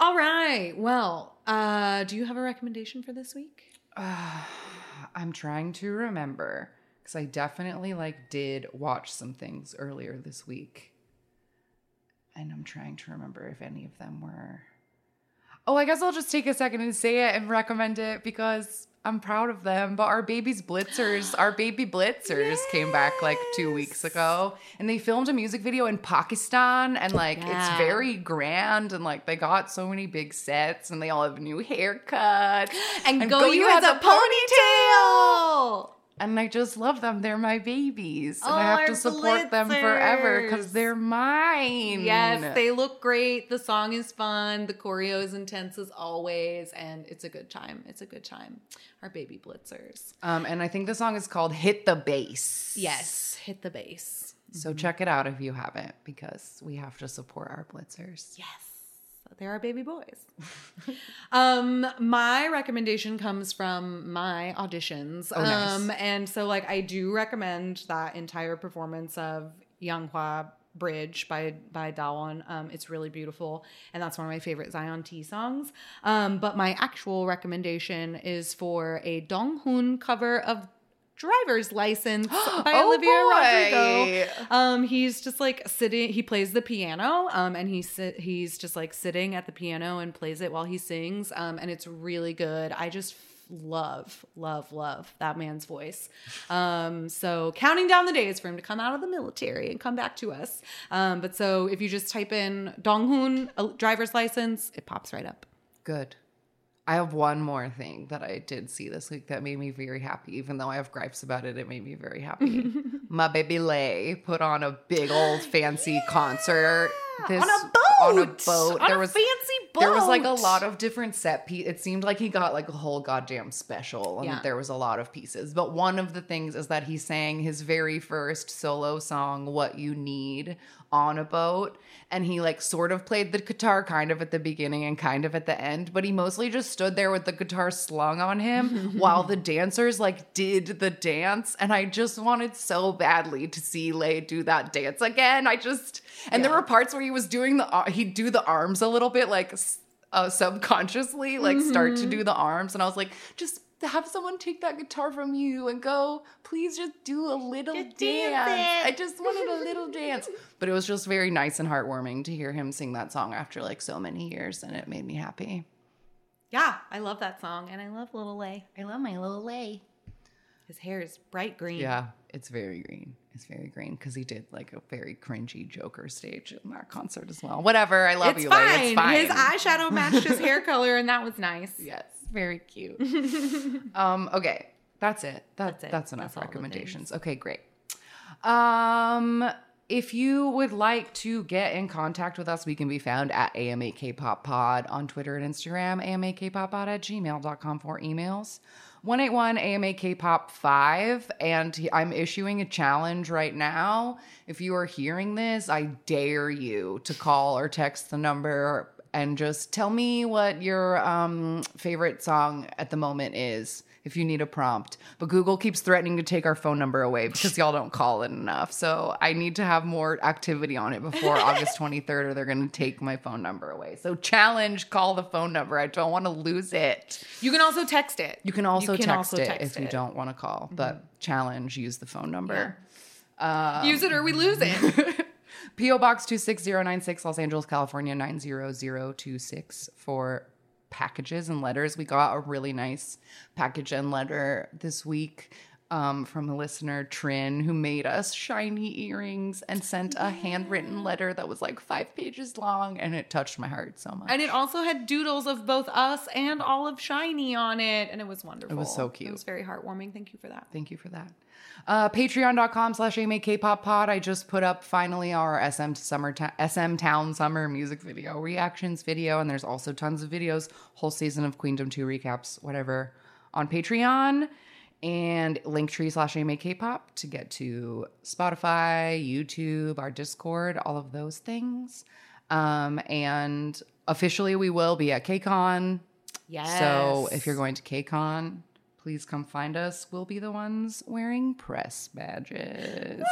All right. Well, uh, do you have a recommendation for this week? I'm trying to remember because I definitely like did watch some things earlier this week. And I'm trying to remember if any of them were. Oh, I guess I'll just take a second and say it and recommend it because I'm proud of them. But our baby's blitzers, our baby blitzers came back like two weeks ago and they filmed a music video in Pakistan and like it's very grand and like they got so many big sets and they all have new haircuts. And, go, you has a ponytail. And I just love them. They're my babies. And I Oh, have to support them forever because they're mine. Yes, they look great. The song is fun. The choreo is intense as always, and it's a good time. It's a good time. Our baby blitzers. Um, and I think the song is called Hit the Bass. Yes, hit the bass. So check it out if you haven't because we have to support our blitzers. Yes. They're baby boys. um, my recommendation comes from my auditions. Oh, nice. Um, and so like I do recommend that entire performance of Yanghwa Bridge by by Dawon. Um, it's really beautiful, and that's one of my favorite Zion T songs. Um, but my actual recommendation is for a Donghoon cover of Driver's License by Oh, Olivia boy. Rodrigo. Um, he's just like sitting. He plays the piano, um, and he's sit, he's just like sitting at the piano and plays it while he sings. Um, and it's really good. I just love, love, love that man's voice. Um, so counting down the days for him to come out of the military and come back to us. Um, but so if you just type in Donghoon uh, driver's license, it pops right up. Good. I have one more thing that I did see this week that made me very happy. Even though I have gripes about it, it made me very happy. My baby Lay put on a big old fancy concert. This, on a boat. On a boat. On there a was fancy boat. There was like a lot of different set pieces. It seemed like he got like a whole goddamn special, and Yeah. there was a lot of pieces. But one of the things is that he sang his very first solo song, "What You Need," on a boat, and he like sort of played the guitar kind of at the beginning and kind of at the end, but he mostly just stood there with the guitar slung on him while the dancers like did the dance, and I just wanted so badly to see Lay do that dance again. I just and there were parts where he was doing the he'd do the arms a little bit like uh, subconsciously like start to do the arms. And i was like just have someone take that guitar from you and go. Please just do a little Just dance dance. I just wanted a little dance. But it was just very nice and heartwarming to hear him sing that song after like so many years and it made me happy. Yeah. I love that song, and I love Little Lay. i love my little lay. His hair is bright green. yeah it's very green very green because he did like a very cringy joker stage in that concert as well whatever i love It's you fine. It's fine His eyeshadow matched his hair color, and that was nice. Yes, very cute. um, okay, that's it. That, That's it. That's enough That's recommendations. Okay, great. Um, if you would like to get in contact with us, we can be found at AMAKPop Pod on Twitter and Instagram, AMAKPopPod at gmail.com for emails. 181 AMAKPop 5. And I'm issuing a challenge right now. If you are hearing this, I dare you to call or text the number and just tell me what your um, favorite song at the moment is if you need a prompt. But Google keeps threatening to take our phone number away because y'all don't call it enough. So I need to have more activity on it before August 23rd or they're going to take my phone number away. So challenge, call the phone number. I don't want to lose it. You can also text it. You can also can text also it text if you don't want to call, mm-hmm. but challenge, use the phone number. Use it or we lose it. P.O. Box 26096, Los Angeles, California 90026 for packages and letters. We got a really nice package and letter this week um, from a listener, Trin, who made us shiny earrings and sent a handwritten letter that was like five pages long, and it touched my heart so much. and it also had doodles of both us and Olive Shiny on it, and it was wonderful. It was so cute. It was very heartwarming. Thank you for that. Thank you for that. Uh, Patreon.com slash pod. I just put up finally our SM summer ta- SM Town Summer music video reactions video, and there's also tons of videos, whole season of Queendom 2 recaps, whatever, on Patreon and Linktree slash AMAKPop to get to Spotify, YouTube, our Discord, all of those things. Um, and officially, we will be at KCON. Yes. So if you're going to KCON, please come find us. We'll be the ones wearing press badges. What?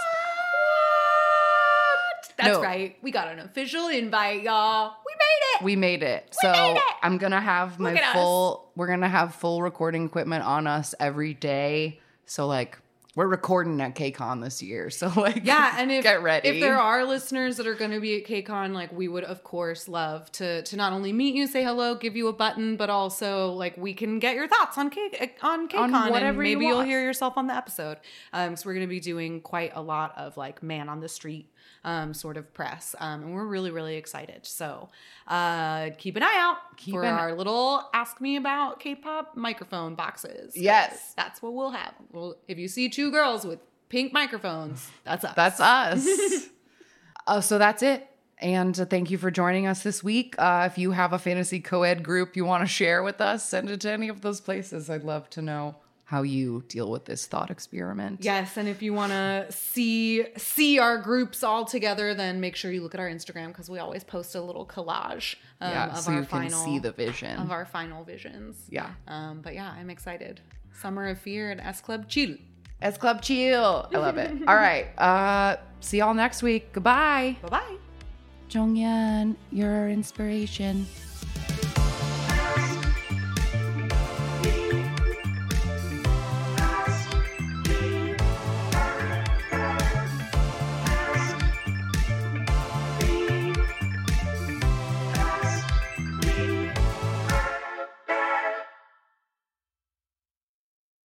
That's No. right. We got an official invite, y'all. We made it. we made it. so made it! I'm gonna have my Look at us. full. We're gonna have full recording equipment on us every day. So like we're recording at KCON this year. So like Yeah, and if get ready. if there are listeners that are going to be at KCON, like we would of course love to to not only meet you, say hello, give you a button, but also like we can get your thoughts on K on KCON, and whatever you maybe you'll hear yourself on the episode. Um, so we're going to be doing quite a lot of like man on the street um sort of press, um, and we're really really excited. So uh, keep an eye out Keep for our little ask me about K-pop microphone boxes. Yes. that's what we'll have. Well, if you see two girls with pink microphones, that's us. That's us. uh, so that's it. And uh, thank you for joining us this week. Uh, if you have a fantasy co-ed group you want to share with us, send it to any of those places. I'd love to know how you deal with this thought experiment. Yes, and if you want to see see our groups all together, then make sure you look at our Instagram because we always post a little collage um, Yeah, of so our you can final see the vision. of our final visions. Yeah. Um, but yeah, I'm excited. Summer of Fear and S Club Chill. S Club Chill. I love it. All right. Uh, see y'all next week. Goodbye. Bye bye. Jonghyun, your inspiration.